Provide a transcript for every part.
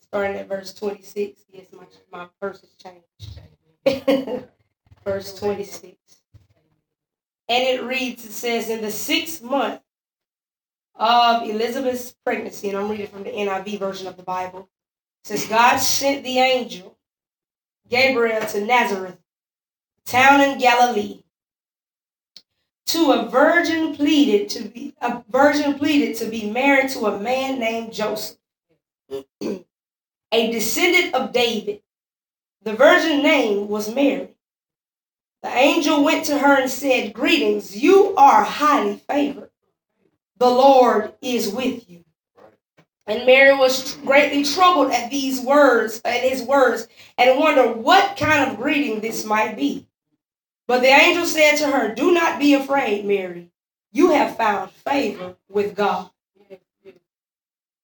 Starting at verse 26. Yes, my, my verse has changed. verse 26. And it reads, it says, in the sixth month of Elizabeth's pregnancy, and I'm reading from the NIV version of the Bible, it says, God sent the angel Gabriel to Nazareth, town in Galilee, to a virgin pleaded to be a virgin pleaded to be married to a man named Joseph, a descendant of David. The virgin name was Mary. The angel went to her and said, Greetings, you are highly favored. The Lord is with you. And Mary was greatly troubled at these words, at his words, and wondered what kind of greeting this might be. But the angel said to her, Do not be afraid, Mary. You have found favor with God.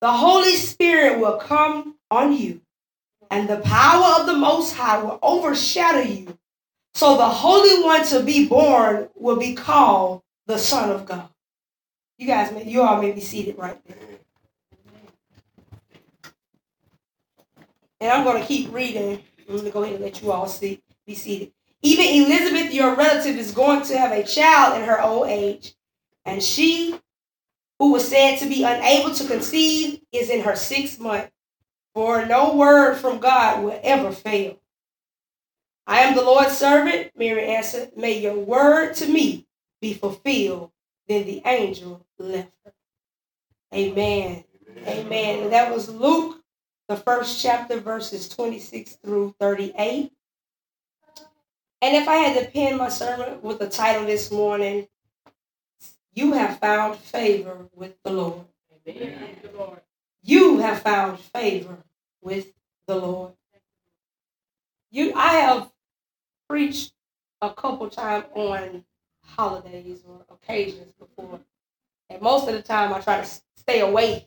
The Holy Spirit will come on you, and the power of the Most High will overshadow you. So the Holy One to be born will be called the Son of God. You guys, you all may be seated right there. And I'm going to keep reading. I'm going to go ahead and let you all see, be seated. Even Elizabeth, your relative, is going to have a child in her old age. And she, who was said to be unable to conceive, is in her sixth month. For no word from God will ever fail. I am the Lord's servant, Mary answered. May your word to me be fulfilled. Then the angel left her. Amen. Amen. And that was Luke the first chapter, verses 26 through 38. And if I had to pin my sermon with the title this morning, You Have Found Favor with the Lord. Amen. You have found favor with the Lord. You, I have preached a couple times on holidays or occasions before. And most of the time I try to stay away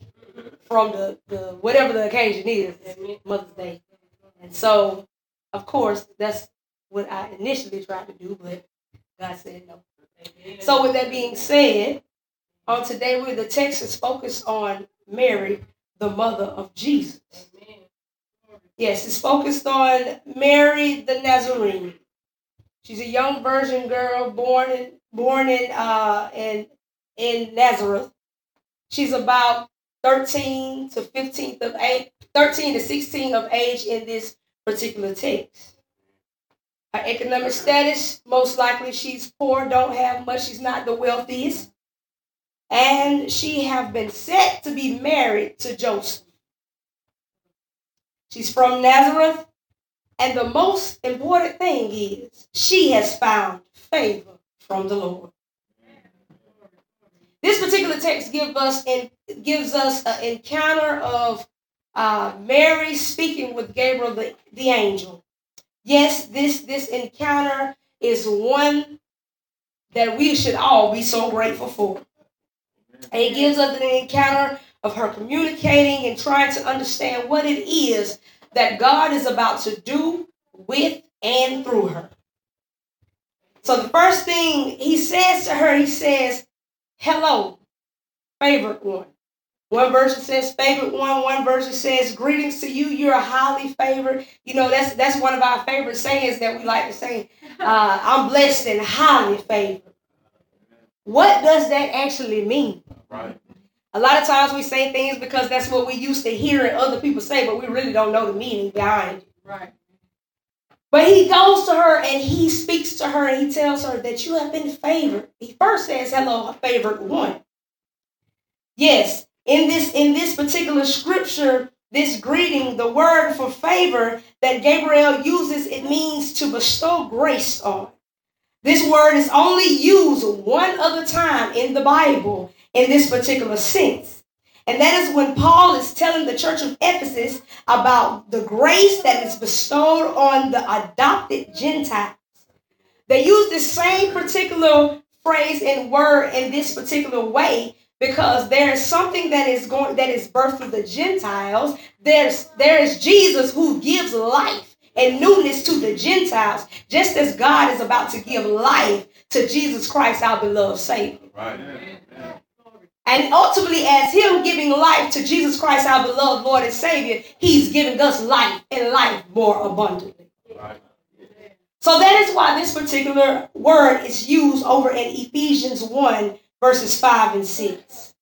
from the, the whatever the occasion is, Mother's Day. And so, of course, that's what I initially tried to do, but God said no. So, with that being said, on today, we the text is focused on Mary, the mother of Jesus. Yes, it's focused on Mary the Nazarene. She's a young virgin girl born in born in uh in in Nazareth. She's about 13 to 15th of age, 13 to 16 of age in this particular text. Her economic status, most likely she's poor, don't have much, she's not the wealthiest. And she have been set to be married to Joseph. She's from Nazareth. And the most important thing is she has found favor from the Lord. This particular text gives us gives us an encounter of uh, Mary speaking with Gabriel the, the angel. Yes, this this encounter is one that we should all be so grateful for. And it gives us an encounter of her communicating and trying to understand what it is that God is about to do with and through her. So the first thing he says to her, he says, hello, favorite one. One version says favorite one. One version says greetings to you. You're a highly favored. You know that's that's one of our favorite sayings that we like to say. Uh, I'm blessed and highly favored. What does that actually mean? Right. A lot of times we say things because that's what we used to hearing other people say, but we really don't know the meaning behind it. Right. But he goes to her and he speaks to her and he tells her that you have been favored. He first says, "Hello, favored one." Yes, in this in this particular scripture, this greeting, the word for favor that Gabriel uses, it means to bestow grace on. This word is only used one other time in the Bible in this particular sense. And that is when Paul is telling the church of Ephesus about the grace that is bestowed on the adopted Gentiles. They use the same particular phrase and word in this particular way because there is something that is going that is birthed through the Gentiles. There's there is Jesus who gives life and newness to the Gentiles, just as God is about to give life to Jesus Christ, our beloved Savior. Right. And ultimately, as Him giving life to Jesus Christ, our beloved Lord and Savior, He's giving us life and life more abundantly. Right. So that is why this particular word is used over in Ephesians 1, verses 5 and 6.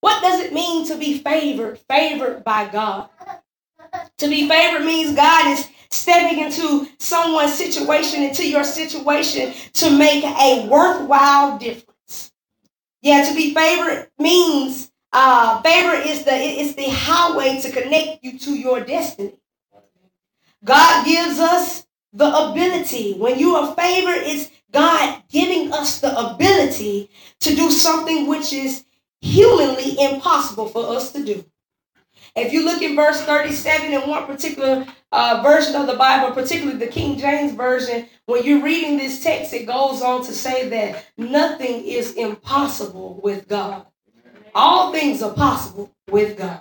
What does it mean to be favored? Favored by God. To be favored means God is stepping into someone's situation, into your situation, to make a worthwhile difference. Yeah, to be favored means uh, favor is the it's the highway to connect you to your destiny. God gives us the ability. When you are favored, it's God giving us the ability to do something which is humanly impossible for us to do. If you look in verse 37 in one particular uh, version of the Bible, particularly the King James Version, when you're reading this text, it goes on to say that nothing is impossible with God. All things are possible with God.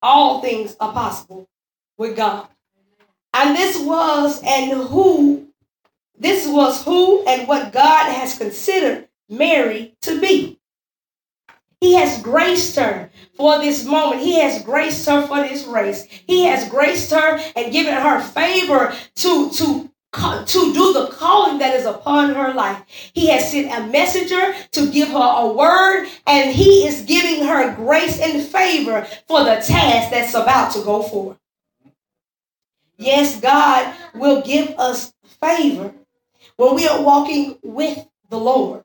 All things are possible with God. And this was and who, this was who and what God has considered Mary to be. He has graced her for this moment. He has graced her for this race. He has graced her and given her favor to, to, to do the calling that is upon her life. He has sent a messenger to give her a word, and he is giving her grace and favor for the task that's about to go forth. Yes, God will give us favor when we are walking with the Lord.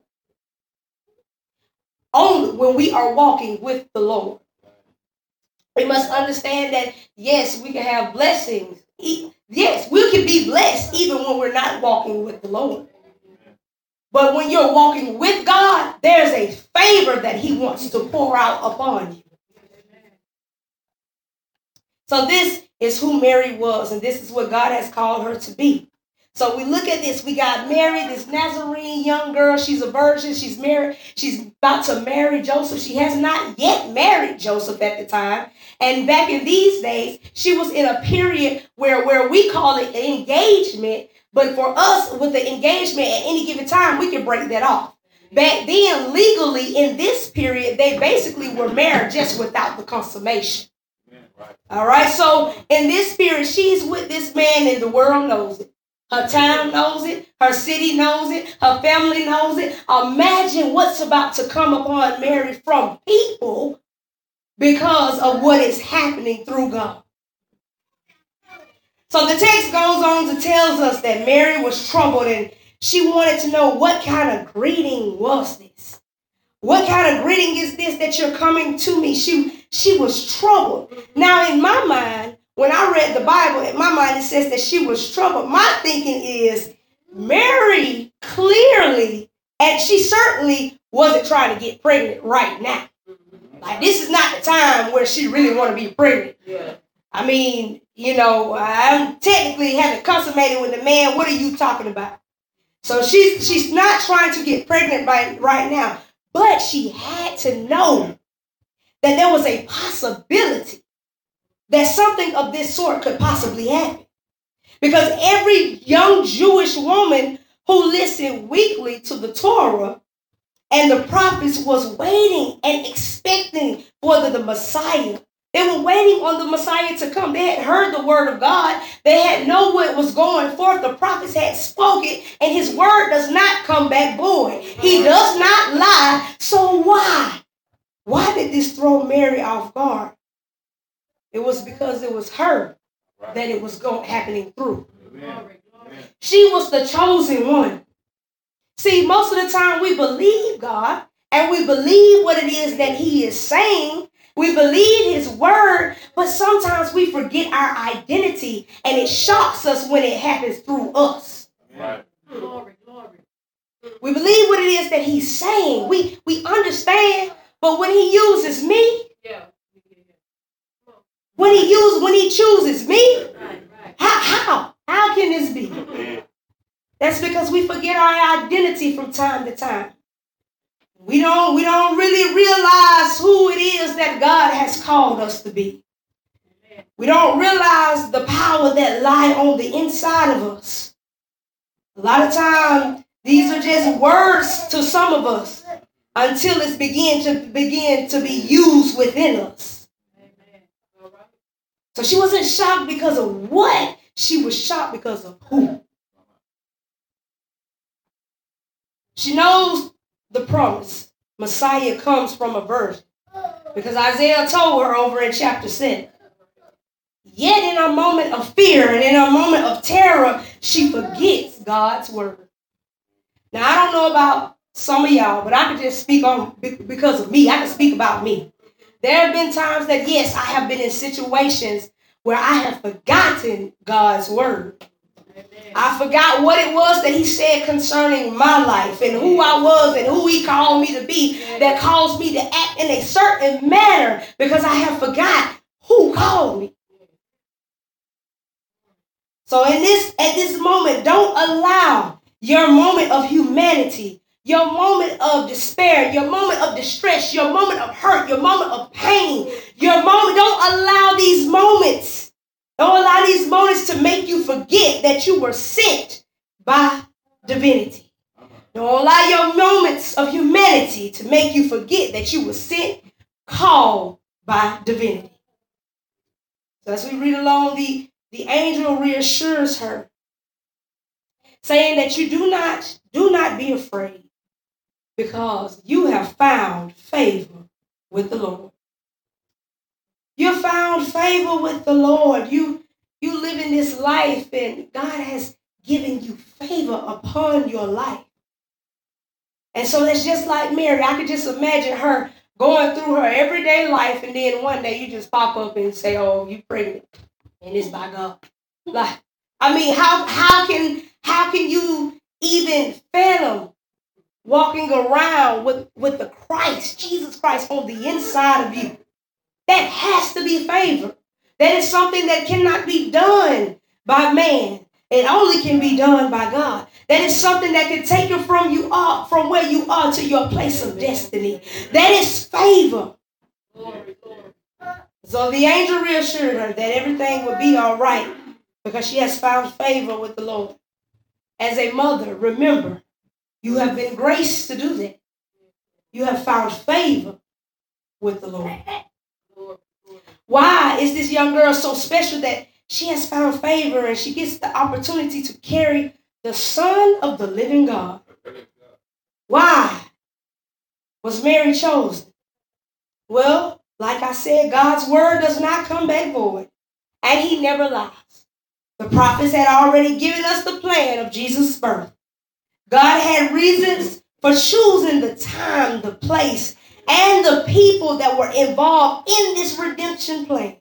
Only when we are walking with the Lord. We must understand that, yes, we can have blessings. Yes, we can be blessed even when we're not walking with the Lord. But when you're walking with God, there's a favor that He wants to pour out upon you. So, this is who Mary was, and this is what God has called her to be. So we look at this. We got Mary, this Nazarene young girl. She's a virgin. She's married. She's about to marry Joseph. She has not yet married Joseph at the time. And back in these days, she was in a period where, where we call it engagement. But for us, with the engagement at any given time, we can break that off. Back then, legally, in this period, they basically were married just without the consummation. All right. So in this spirit, she's with this man, and the world knows it. Her town knows it. Her city knows it. Her family knows it. Imagine what's about to come upon Mary from people because of what is happening through God. So the text goes on to tells us that Mary was troubled and she wanted to know what kind of greeting was this. What kind of greeting is this that you're coming to me? She she was troubled. Now, in my mind, when I read the Bible, in my mind it says that she was troubled. My thinking is Mary clearly, and she certainly wasn't trying to get pregnant right now. Like this is not the time where she really want to be pregnant. Yeah. I mean, you know, I'm technically having consummated with the man. What are you talking about? So she's she's not trying to get pregnant by right now. But she had to know that there was a possibility that something of this sort could possibly happen. Because every young Jewish woman who listened weekly to the Torah and the prophets was waiting and expecting for the, the Messiah they were waiting on the Messiah to come. They had heard the word of God. They had know what was going forth. The prophets had spoken, and his word does not come back void. He does not lie. So why? Why did this throw Mary off guard? It was because it was her that it was going happening through. She was the chosen one. See, most of the time we believe God and we believe what it is that He is saying, we believe his word, but sometimes we forget our identity and it shocks us when it happens through us. Right. Glory, glory. We believe what it is that he's saying. We we understand, But when he uses me, Yeah. when he uses, when he chooses me, Right, right. how how how can this be? That's because we forget our identity from time to time. We don't we don't really realize who it is that God has called us to be. We don't realize the power that lie on the inside of us. A lot of time these are just words to some of us until it's begin to begin to be used within us. So she wasn't shocked because of what, she was shocked because of who. She knows the promise. Messiah comes from a virgin. Because Isaiah told her over in chapter 7. Yet in a moment of fear and in a moment of terror, she forgets God's word. Now, I don't know about some of y'all, but I can just speak on because of me. I can speak about me. There have been times that, yes, I have been in situations where I have forgotten God's word. Amen. I forgot what it was that He said concerning my life and who I was and who He called me to be that caused me to act in a certain manner because I have forgot who called me. So in this at this moment, don't allow your moment of humanity, your moment of despair, your moment of distress, your moment of hurt, your moment of pain, your moment, don't allow these moments, don't allow these moments to make you forget that you were sent by divinity. Don't allow your moments of humanity to make you forget that you were sent, called by divinity. So as we read along, the, the angel reassures her, saying that you do not, do not be afraid, because you have found favor with the Lord. You found favor with the Lord. You you live in this life, and God has given you favor upon your life. And so that's just like Mary. I could just imagine her going through her everyday life, and then one day you just pop up and say, "Oh, you pregnant," and it's by God. Like, I mean, how how can how can you even fathom walking around with with the Christ, Jesus Christ, on the inside of you? That has to be favor. That is something that cannot be done by man. It only can be done by God. That is something that can take you from you are from where you are to your place of destiny. That is favor. So the angel reassured her that everything would be all right because she has found favor with the Lord. As a mother, remember, you have been graced to do that. You have found favor with the Lord. Why is this young girl so special that she has found favor and she gets the opportunity to carry the Son of the living God? Why was Mary chosen? Well, like I said, God's word does not come back void, and he never lies. The prophets had already given us the plan of Jesus' birth. God had reasons for choosing the time, the place, and the people that were involved in this redemption plan.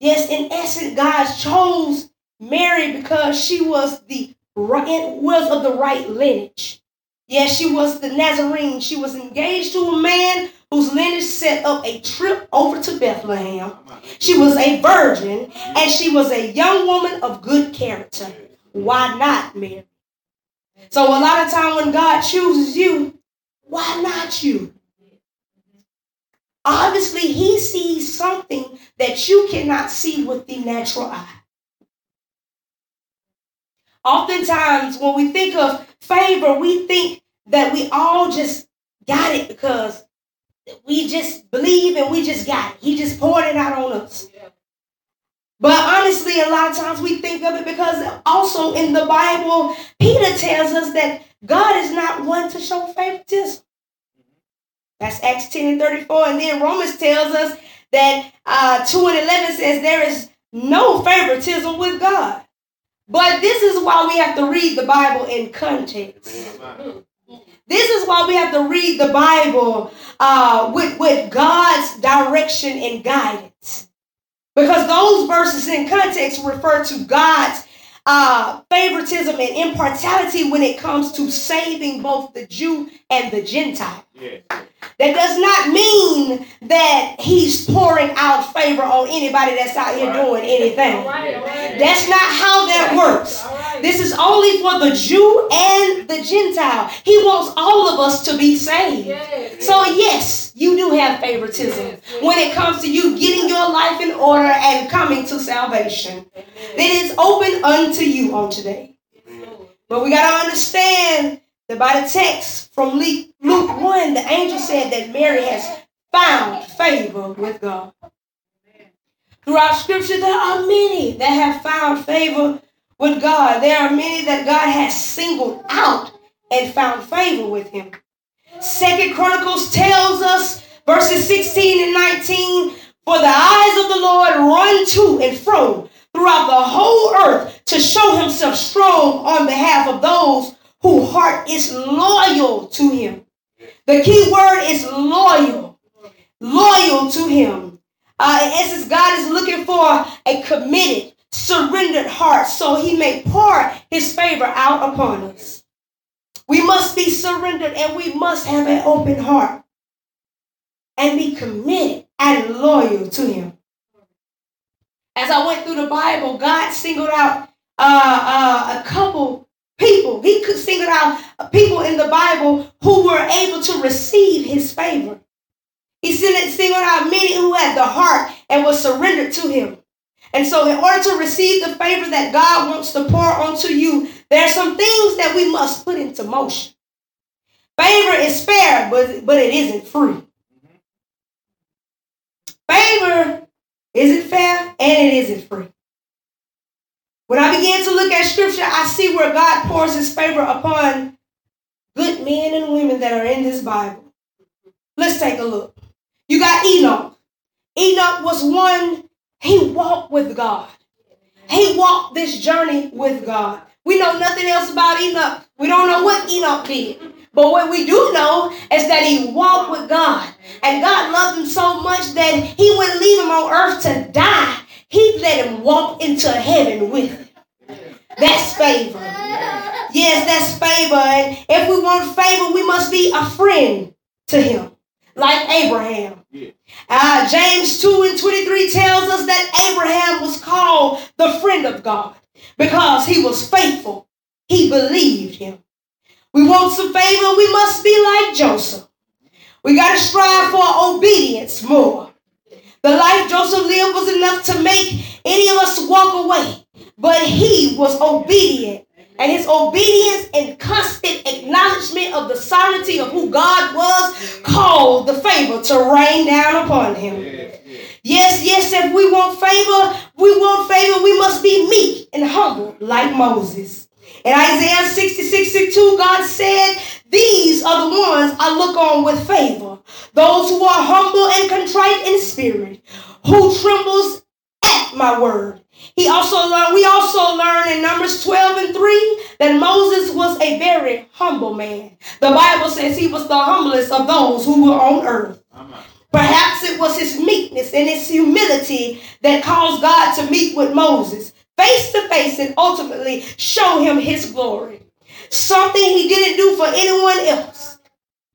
Yes, in essence, God chose Mary because she was the was of the right lineage. Yes, she was the Nazarene. She was engaged to a man whose lineage set up a trip over to Bethlehem. She was a virgin and she was a young woman of good character. Why not, Mary? So a lot of time when God chooses you, why not you? Obviously, he sees something that you cannot see with the natural eye. Oftentimes, when we think of favor, we think that we all just got it because we just believe and we just got it. He just poured it out on us. But honestly, a lot of times we think of it because also in the Bible, Peter tells us that God is not one to show favoritism. That's Acts 10 and 34. And then Romans tells us that uh, 2 and 11 says there is no favoritism with God. But this is why we have to read the Bible in context. This is why we have to read the Bible uh, with, with God's direction and guidance. Because those verses in context refer to God's uh, favoritism and impartiality when it comes to saving both the Jew and the Gentile. Yes. That does not mean that he's pouring out favor on anybody that's out here doing anything. All right, all right. That's not how that works. This is only for the Jew and the Gentile. He wants all of us to be saved. Yes. So, yes, you do have favoritism when it comes to you getting your life in order and coming to salvation. It is open unto you on today. But we got to understand the text from Luke 1, the angel said that Mary has found favor with God. Throughout scripture, there are many that have found favor with God. There are many that God has singled out and found favor with him. Second Chronicles tells us, verses 16 and 19, for the eyes of the Lord run to and fro throughout the whole earth to show himself strong on behalf of those whose heart is loyal to him. The key word is loyal. Loyal to him. Uh, in God is looking for a committed, surrendered heart so he may pour his favor out upon us. We must be surrendered and we must have an open heart and be committed and loyal to him. As I went through the Bible, God singled out uh, uh, a couple people. He could single out people in the Bible who were able to receive his favor. He singled singled out many who had the heart and was surrendered to him. And so, in order to receive the favor that God wants to pour onto you, there are some things that we must put into motion. Favor is fair, but, but it isn't free. Mm-hmm. Favor isn't fair and it isn't free. When I began to look at scripture, I see where God pours his favor upon good men and women that are in this Bible. Let's take a look. You got Enoch. Enoch was one, he walked with God. He walked this journey with God. We know nothing else about Enoch. We don't know what Enoch did. But what we do know is that he walked with God. And God loved him so much that he wouldn't leave him on earth to die. He let him walk into heaven with him. That's favor. Yes, that's favor. And if we want favor, we must be a friend to him, like Abraham. Uh, James 2 and 23 tells us that Abraham was called the friend of God because he was faithful. He believed him. We want some favor, we must be like Joseph. We got to strive for obedience more. The life Joseph lived was enough to make any of us walk away, but he was obedient. And his obedience and constant acknowledgement of the sovereignty of who God was called the favor to rain down upon him. Yes, yes, if we want favor, we want favor, we must be meek and humble like Moses. In Isaiah 66 2, God said, These are the ones I look on with favor. Those who are humble and contrite in spirit, who trembles at my word. He also learned, we also learn in Numbers 12 and 3 that Moses was a very humble man. The Bible says he was the humblest of those who were on earth. Perhaps it was his meekness and his humility that caused God to meet with Moses face to face and ultimately show him his glory. Something he didn't do for anyone else.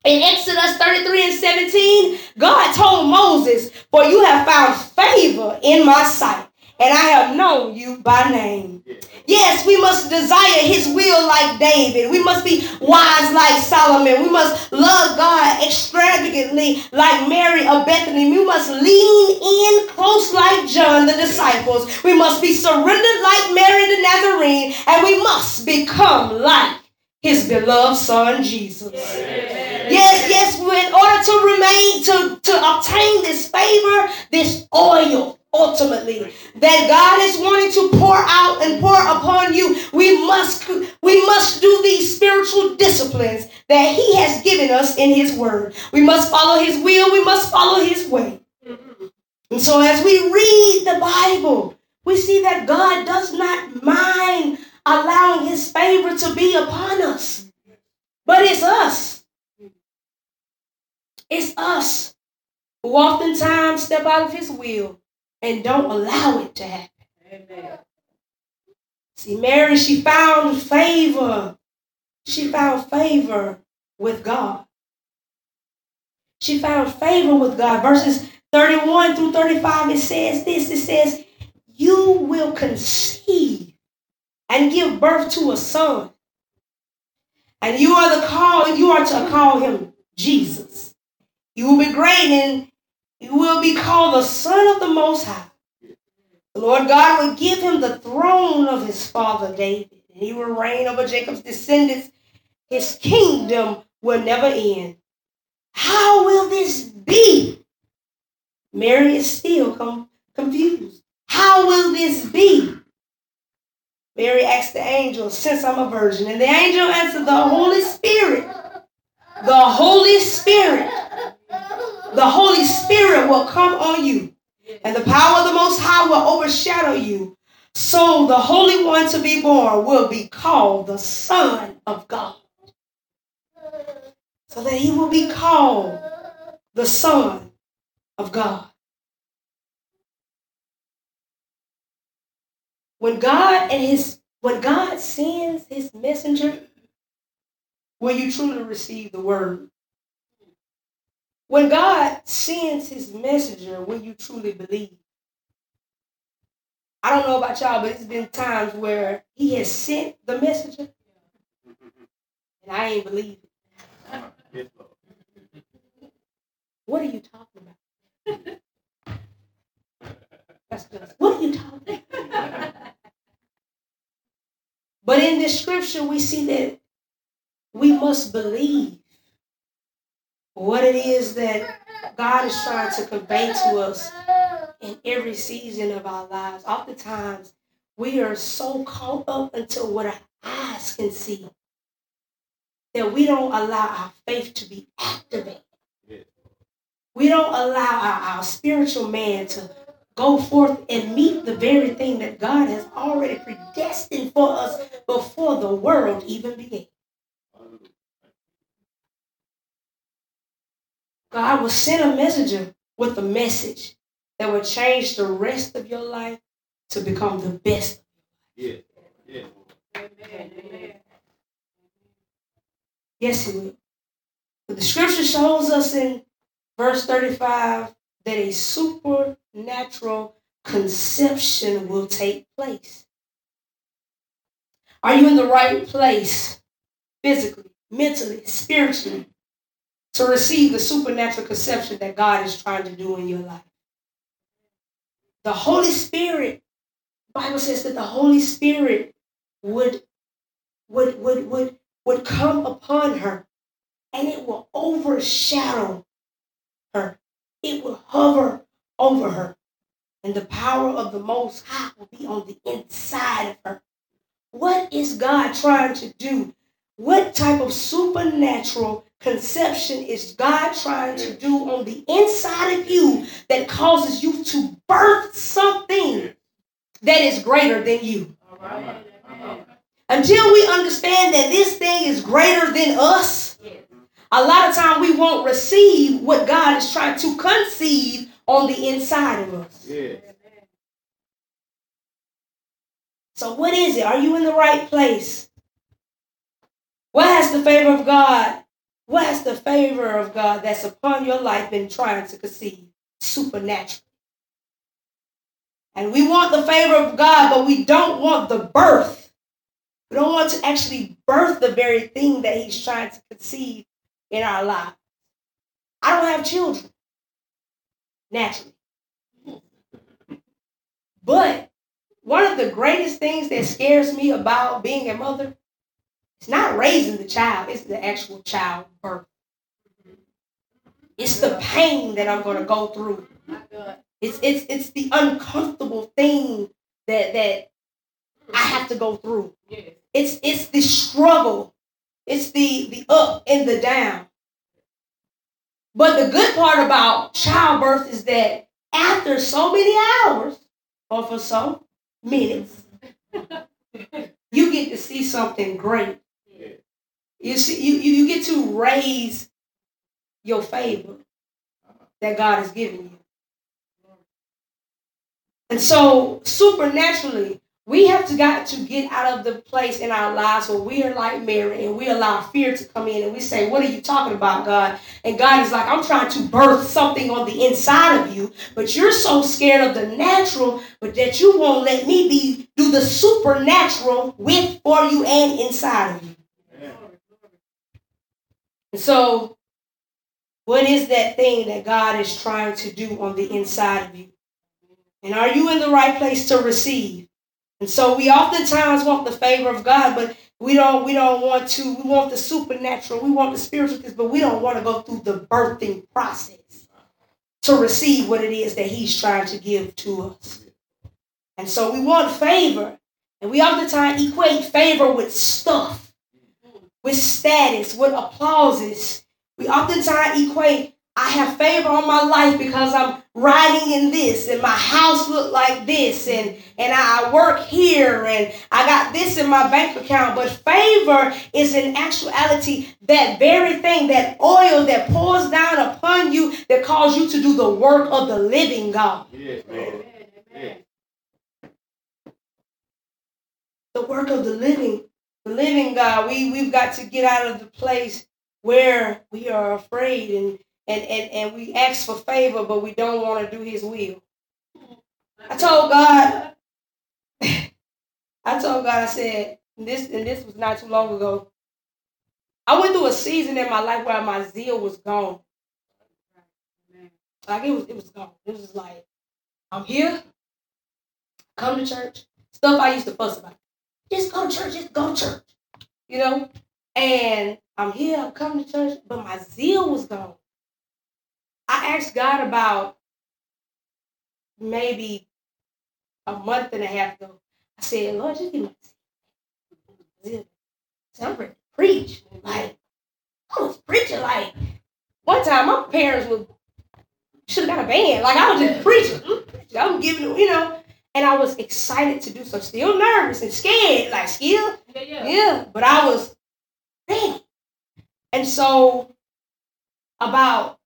In Exodus 33 and 17, God told Moses, For you have found favor in my sight, and I have known you by name. Yes, we must desire his will like David. We must be wise like Solomon. We must love God extravagantly like Mary of Bethany. We must lean in close like John the disciples. We must be surrendered like Mary the Nazarene. And we must become like his beloved son Jesus. Yes, yes, in order to remain, to, to obtain this favor, this oil, ultimately that God is wanting to pour out and pour upon you we must we must do these spiritual disciplines that he has given us in his word. We must follow his will. We must follow his way. And so as we read the bible we see that God does not mind allowing his favor to be upon us. But it's us. It's us who oftentimes step out of his will and don't allow it to happen. Amen. See, Mary, she found favor. She found favor with God. she found favor with God. Verses 31 through 35, it says this. It says, You will conceive and give birth to a son. And you are the call, you are to call him Jesus. You will be great and you will be called the Son of the Most High. The Lord God will give him the throne of his father David, and he will reign over Jacob's descendants. His kingdom will never end. How will this be? Mary is still com- confused. How will this be? Mary asked the angel, Since I'm a virgin. And the angel answered, The Holy Spirit. The Holy Spirit. The Holy Spirit will come on you, and the power of the Most High will overshadow you. So the Holy One to be born will be called the Son of God. So that he will be called the Son of God. When God and his when God sends his messenger, will you truly receive the word? When God sends his messenger, will you truly believe? I don't know about y'all, but it's been times where he has sent the messenger and I ain't believe it. What are you talking about? That's just, what are you talking about? But in this scripture, we see that we must believe what it is that God is trying to convey to us in every season of our lives. Oftentimes, we are so caught up until what our eyes can see that we don't allow our faith to be activated. We don't allow our, our spiritual man to go forth and meet the very thing that God has already predestined for us before the world even began. God will send a messenger with a message that will change the rest of your life to become the best. Yeah. Yeah. Amen. Yes, He will. But the scripture shows us in verse 35 that a supernatural conception will take place. Are you in the right place physically, mentally, spiritually to receive the supernatural conception that God is trying to do in your life? The Holy Spirit, Bible says that the Holy Spirit would would would would would come upon her and it will overshadow her. It will hover over her. And the power of the Most High will be on the inside of her. What is God trying to do? What type of supernatural conception is God trying to do on the inside of you that causes you to birth something that is greater than you? Until we understand that this thing is greater than us, a lot of time we won't receive what God is trying to conceive on the inside of us. Yeah. So, what is it? Are you in the right place? What has the favor of God? What has the favor of God that's upon your life been trying to conceive supernaturally? And we want the favor of God, but we don't want the birth. We don't want to actually birth the very thing that He's trying to conceive in our life. I don't have children, naturally. But one of the greatest things that scares me about being a mother is not raising the child, it's the actual child birth. It's the pain that I'm going to go through. It's, it's, it's the uncomfortable thing that, that I have to go through. It's, it's the struggle. It's the, the up and the down. But the good part about childbirth is that after so many hours, or for some minutes, you get to see something great. You see, you, you, you get to raise your favor that God has given you. And so, supernaturally, we have to got to get out of the place in our lives where we are like Mary and we allow fear to come in and we say, What are you talking about, God? And God is like, I'm trying to birth something on the inside of you, but you're so scared of the natural, but that you won't let me be do the supernatural with for you and inside of you. And so, what is that thing that God is trying to do on the inside of you? And are you in the right place to receive? And so we oftentimes want the favor of God, but we don't we don't want to, we want the supernatural, we want the spiritual things, but we don't want to go through the birthing process to receive what it is that He's trying to give to us. And so we want favor. And we oftentimes equate favor with stuff, with status, with applauses. We oftentimes equate I have favor on my life because I'm riding in this and my house look like this and and I work here and I got this in my bank account but favor is in actuality that very thing that oil that pours down upon you that calls you to do the work of the living God Yes, Lord. Yes. the work of the living the living God we we've got to get out of the place where we are afraid and and, and, and we ask for favor, but we don't want to do his will. I told God, I told God, I said, this and this was not too long ago. I went through a season in my life where my zeal was gone. Like it was it was gone. It was like, I'm here, come to church. Stuff I used to fuss about. Just go to church, just go to church. You know? And I'm here, I'm coming to church, but my zeal was gone. I asked God about maybe a month and a half ago. I said, Lord, just give me zeal. So I'm ready to preach. Like, I was preaching like one time my parents would should have got a band. Like I was just preaching. I'm giving you know, and I was excited to do so. Still nervous and scared, like still, Yeah, yeah. Yeah, but I was ready. And so about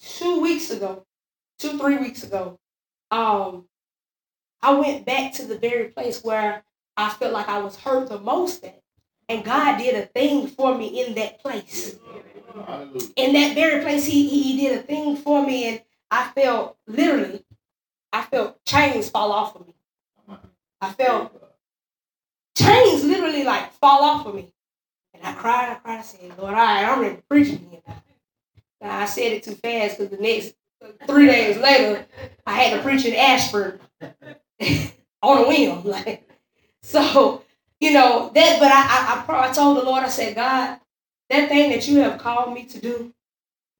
two weeks ago, two, three weeks ago, um, I went back to the very place where I felt like I was hurt the most at. And God did a thing for me in that place. Hallelujah. In that very place, he, he, he did a thing for me, and I felt literally, I felt chains fall off of me. I felt chains literally like fall off of me. And I cried, I cried, I said, Lord, all right, I'm ready to preach again. Now, I said it too fast because the next three days later, I had to preach in Ashford on a whim. Like, so, you know, that, but I, I, I, I told the Lord, I said, God, that thing that you have called me to do,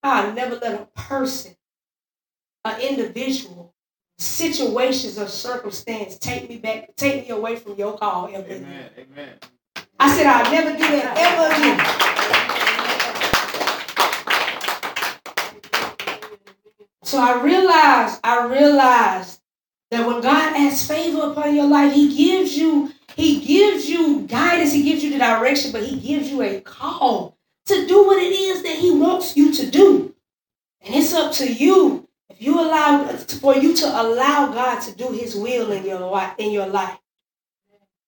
I'll never let a person, an individual, situations or circumstance take me back, take me away from your call ever again. Amen. Amen. I said I'll never do that ever again. So I realized, I realized that when God asks favor upon your life, He gives you, He gives you guidance, He gives you the direction, but He gives you a call to do what it is that He wants you to do. And it's up to you you allow for you to allow God to do His will in your life in your life.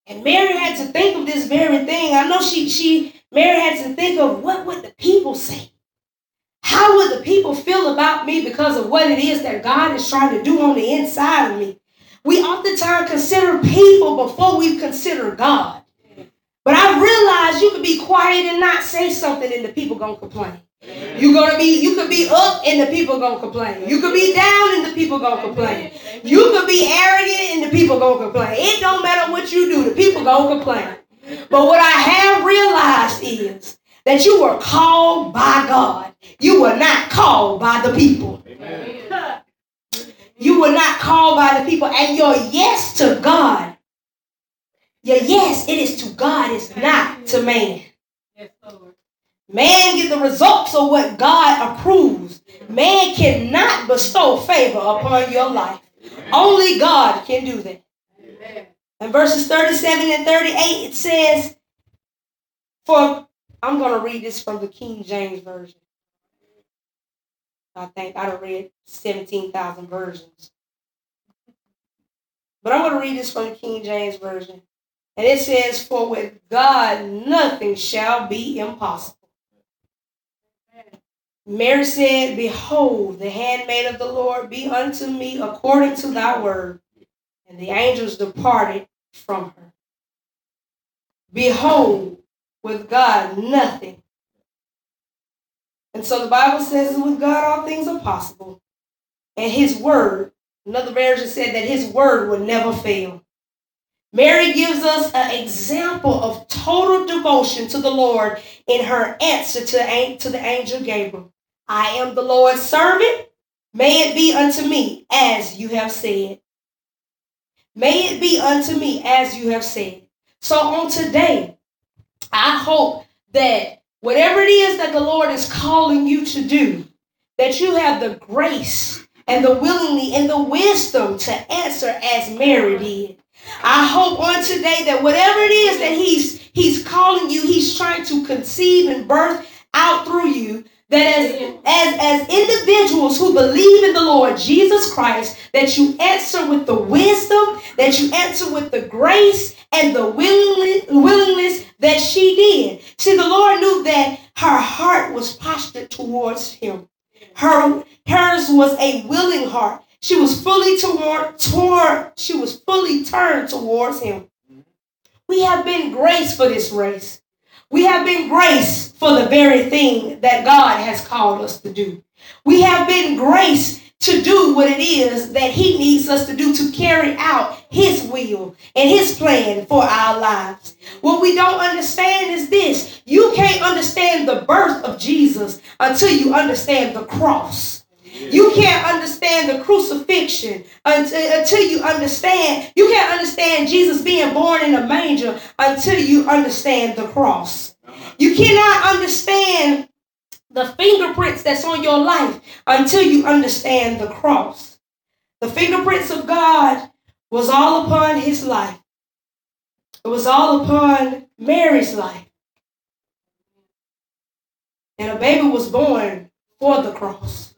And Mary had to think of this very thing. I know she she Mary had to think of what would the people say? How would the people feel about me because of what it is that God is trying to do on the inside of me? We oftentimes consider people before we consider God. But I realized you could be quiet and not say something and the people gonna complain. You're gonna be, you could be up and the people gonna complain. You could be down and the people gonna complain. You could be arrogant and the people gonna complain. It don't matter what you do, the people gonna complain. But what I have realized is that you were called by God. You were not called by the people. Amen. You were not called by the people. And your yes to God, your yes, it is to God, it's not to man. Man get the results of what God approves. Man cannot bestow favor upon your life. Only God can do that. In verses 37 and 38, it says, For I'm going to read this from the King James Version. I think I'd have read 17,000 versions. But I'm going to read this from the King James Version. And it says, For with God nothing shall be impossible. Mary said, Behold, the handmaid of the Lord be unto me according to thy word. And the angels departed from her. Behold, with God nothing. And so the Bible says, with God all things are possible. And his word, another version said that his word will never fail. Mary gives us an example of total devotion to the Lord in her answer to, to the angel Gabriel. I am the Lord's servant. May it be unto me as you have said. May it be unto me as you have said. So on today, I hope that whatever it is that the Lord is calling you to do, that you have the grace and the willingly and the wisdom to answer as Mary did. I hope on today that whatever it is that he's he's calling you, he's trying to conceive and birth out through you, that as, as, as individuals who believe in the Lord Jesus Christ, that you answer with the wisdom, that you answer with the grace and the willingness, that she did. See, the Lord knew that her heart was postured towards him. Her hers was a willing heart. She was fully toward, toward she was fully turned towards him. We have been graced for this race. We have been graced for the very thing that God has called us to do. We have been graced to do what it is that He needs us to do to carry out His will and His plan for our lives. What we don't understand is this you can't understand the birth of Jesus until you understand the cross. You can't understand the crucifixion until, until you understand. You can't understand Jesus being born in a manger until you understand the cross. You cannot understand the fingerprints that's on your life until you understand the cross. The fingerprints of God was all upon his life. It was all upon Mary's life. And a baby was born for the cross.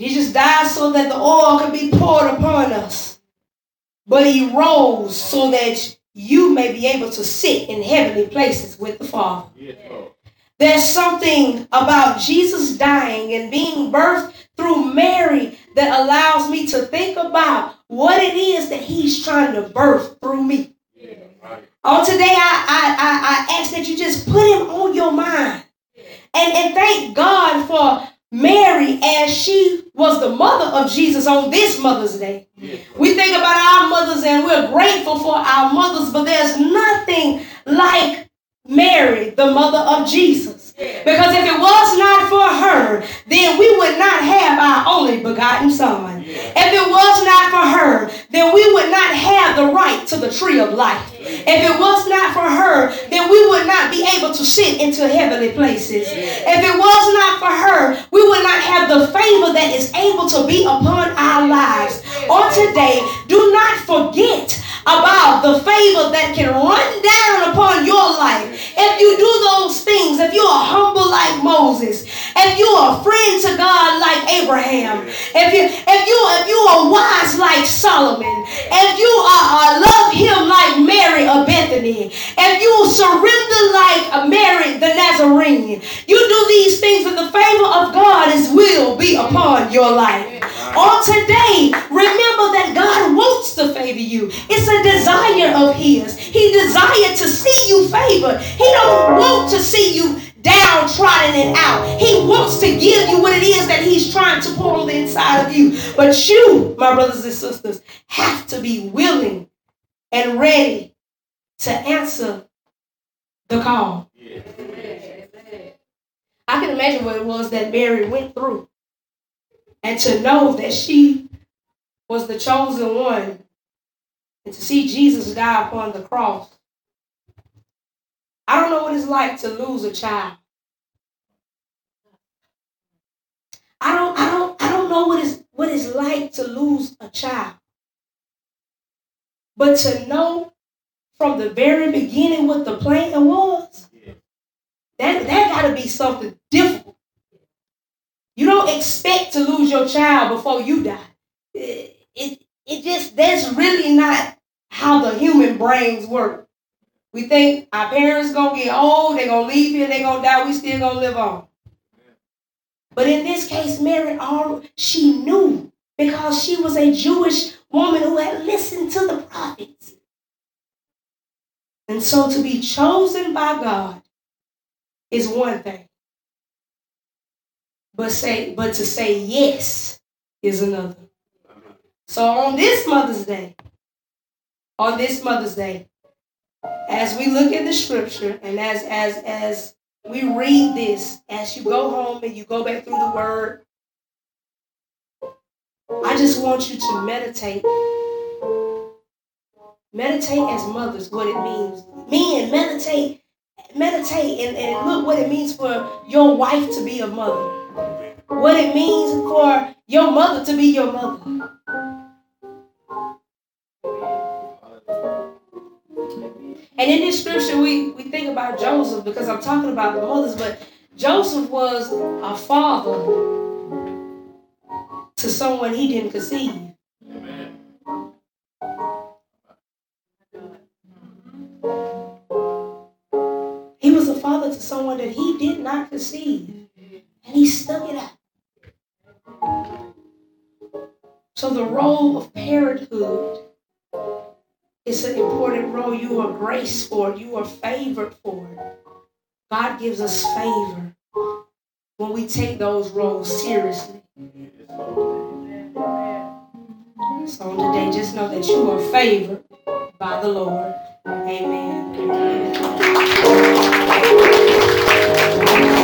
Jesus died so that the oil could be poured upon us. But he rose so that you may be able to sit in heavenly places with the Father. There's something about Jesus dying and being birthed through Mary that allows me to think about what it is that he's trying to birth through me. On today, I, I, I, I ask that you just put him on your mind. And, and thank God for Mary as she was the mother of Jesus on this Mother's Day. We think about our mothers and we're grateful for our mothers, but there's nothing like Mary, the mother of Jesus. Because if it was not for her, then we would not have our only begotten son. If it was not for her, then we would not have the right to the tree of life. If it was not for her, then we would not be able to sit into heavenly places. If it was not for her, we would not have the favor that is able to be upon our lives. On today, do not forget about the favor that can run down upon your life. If you do those things, if you are humble like Moses, if you are a friend to God like Abraham, if you if you if you are wise like Solomon, if you are uh, love him like Mary or Bethany, surrender like Mary the Nazarene, you do these things and the favor of God is will be upon your life. On today, remember that God wants to favor you. It's a desire of His. He desired to see you favored. He don't want to see you downtrodden and out. He wants to give you what it is that He's trying to pour on the inside of you. But you, my brothers and sisters, have to be willing and ready to answer the call. I can imagine what it was that Mary went through and to know that she was the chosen one and to see Jesus die upon the cross. I don't know what it's like to lose a child. I don't I don't I don't know what it's what it's like to lose a child. But to know from the very beginning what the plan was, that that gotta be something difficult. You don't expect to lose your child before you die. It, it, it just that's really not how the human brains work. We think our parents gonna get old, they gonna leave here, they gonna die, we still gonna live on. But in this case, Mary, all she knew because she was a Jewish woman who had listened to the prophets. And so to be chosen by God is one thing. But say but to say yes is another. So on this Mother's Day, on this Mother's Day, as we look at the scripture and as as as we read this, as you go home and you go back through the word, I just want you to meditate. Meditate as mothers, what it means. Men, meditate, meditate and, and look what it means for your wife to be a mother. What it means for your mother to be your mother. And in this scripture, we, we think about Joseph because I'm talking about the mothers, but Joseph was a father to someone he didn't conceive. Father to someone that he did not conceive. And he stuck it out. So the role of parenthood is an important role. You are graced for it. You are favored for it. God gives us favor when we take those roles seriously. So today, just know that you are favored by the Lord. Amen. Thank you.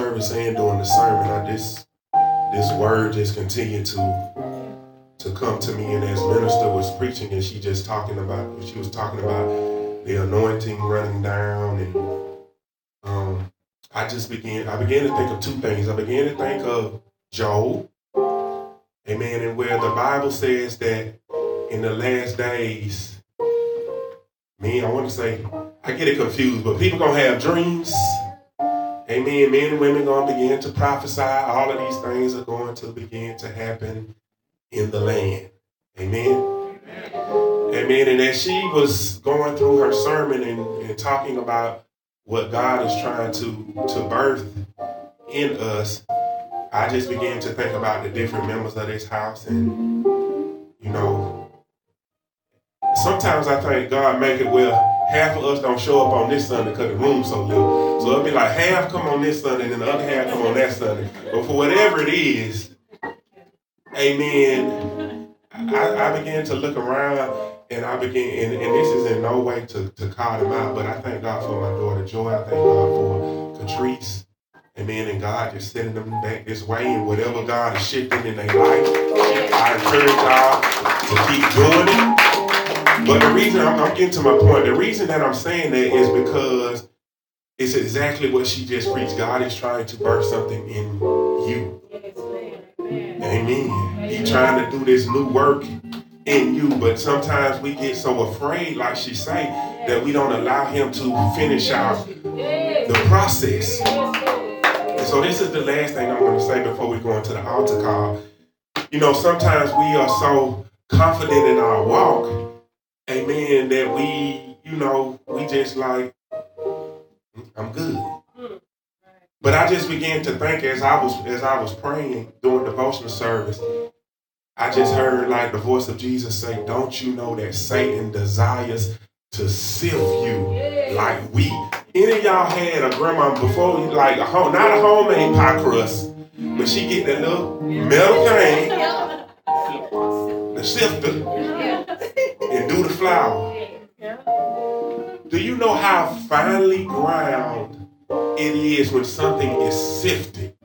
Service and during the sermon, I just this word just continued to to come to me and as minister was preaching and she just talking about she was talking about the anointing running down and um I just began I began to think of two things. I began to think of Job. Amen. And where the Bible says that in the last days, me, I want to say, I get it confused, but people gonna have dreams. Amen. Men and women going to begin to prophesy. All of these things are going to begin to happen in the land. Amen. Amen. And as she was going through her sermon and, and talking about what God is trying to, to birth in us, I just began to think about the different members of this house. And, you know, sometimes I think God make it well half of us don't show up on this Sunday because the room's so little. So it'll be like half come on this Sunday and then the other half come on that Sunday. But for whatever it is, amen, I, I began to look around and I began, and, and this is in no way to, to call them out, but I thank God for my daughter Joy. I thank God for Catrice. Amen. And God just sending them back this way and whatever God is shifting in their life. I encourage y'all to keep doing it. But the reason I'm, I'm getting to my point, the reason that I'm saying that is because it's exactly what she just preached. God is trying to birth something in you. Amen. He's trying to do this new work in you, but sometimes we get so afraid, like she say, that we don't allow him to finish out the process. And so this is the last thing I'm going to say before we go into the altar call. You know, sometimes we are so confident in our walk, amen, that we, you know, we just like, I'm good. Hmm, but I just began to think as I was as I was praying during devotional service, I just heard like the voice of Jesus say, Don't you know that Satan desires to sift you like wheat? Any of y'all had a grandma before you like a home, not a homemade pie crust, but she get that little metal thing, the sifter, and do the flour. Do you know how finely ground it is when something is sifted?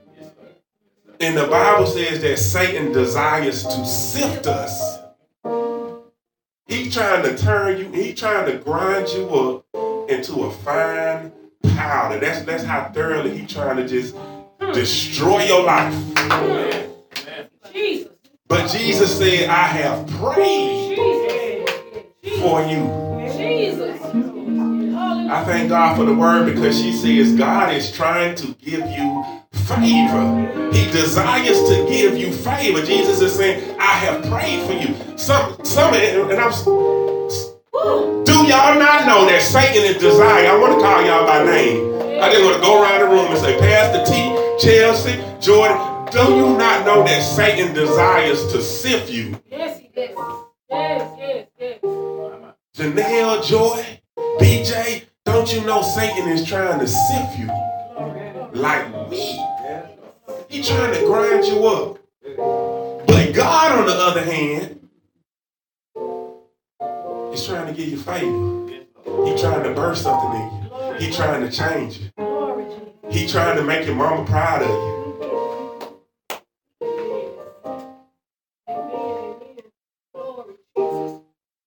And the Bible says that Satan desires to sift us. He's trying to turn you, he's trying to grind you up into a fine powder. That's that's how thoroughly he's trying to just destroy your life. But Jesus said, I have prayed Jesus. For you. Jesus. I thank God for the word because she says God is trying to give you favor. He desires to give you favor. Jesus is saying, I have prayed for you. Some, some, and I'm, do y'all not know that Satan is desire? I want to call y'all by name. I just want to go around the room and say, Pastor T, Chelsea, Jordan, do you not know that Satan desires to sift you? Yes, he does. Yes, yes, yes. Janelle, Joy, BJ, don't you know Satan is trying to sift you like me? He's trying to grind you up. But God, on the other hand, is trying to give you favor. He's trying to burst something in you. He's trying to change you. He's trying to make your mama proud of you.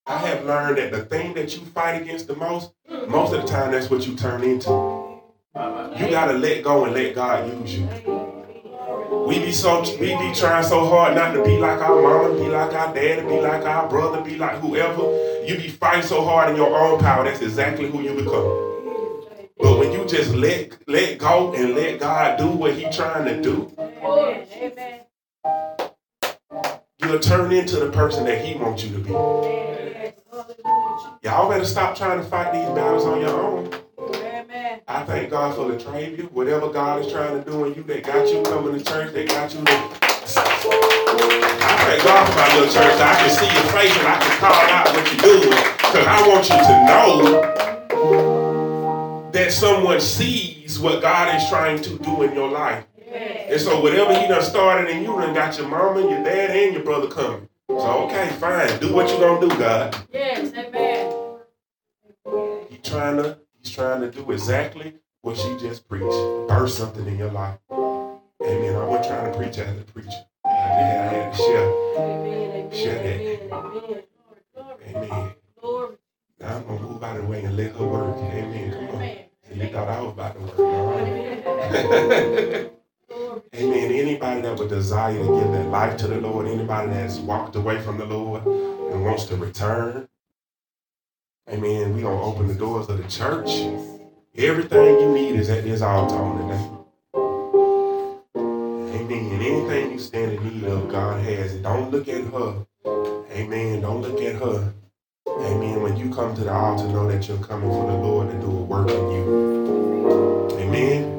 I have learned that the thing that you fight against the most, most of the time, that's what you turn into. You gotta let go and let God use you. We be so we be trying so hard not to be like our mama, be like our dad, be like our brother, be like whoever. You be fighting so hard in your own power. That's exactly who you become. But when you just let let go and let God do what He trying to do, you'll turn into the person that He wants you to be. Y'all better stop trying to fight these battles on your own. Amen. I thank God for Latravia. Whatever God is trying to do in you, that got you coming to church, They got you. I thank God for my little church. I can see your face and I can call out what you're doing. Because I want you to know that someone sees what God is trying to do in your life. And so whatever he done started in you, done got your mama, your dad, and your brother coming. So okay, fine. Do what you gonna do, God. Yes, amen. He trying to he's trying to do exactly what she just preached. Burst something in your life. Amen. I wasn't trying to preach as a preacher. I had, I had to share. Amen, Share that. amen, amen. Amen. glory. Now I'm gonna move out of the way and let her work. Amen. Come on. Amen. You thought I was about to work. All right. Amen. Anybody that would desire to give their life to the Lord, anybody that's walked away from the Lord and wants to return. Amen. We gonna open the doors of the church. Everything you need is at this altar today. Amen. Anything you stand in need of, God has it. Don't look at her. Amen. Don't look at her. Amen. When you come to the altar, know that you're coming for the Lord to do a work in you. Amen.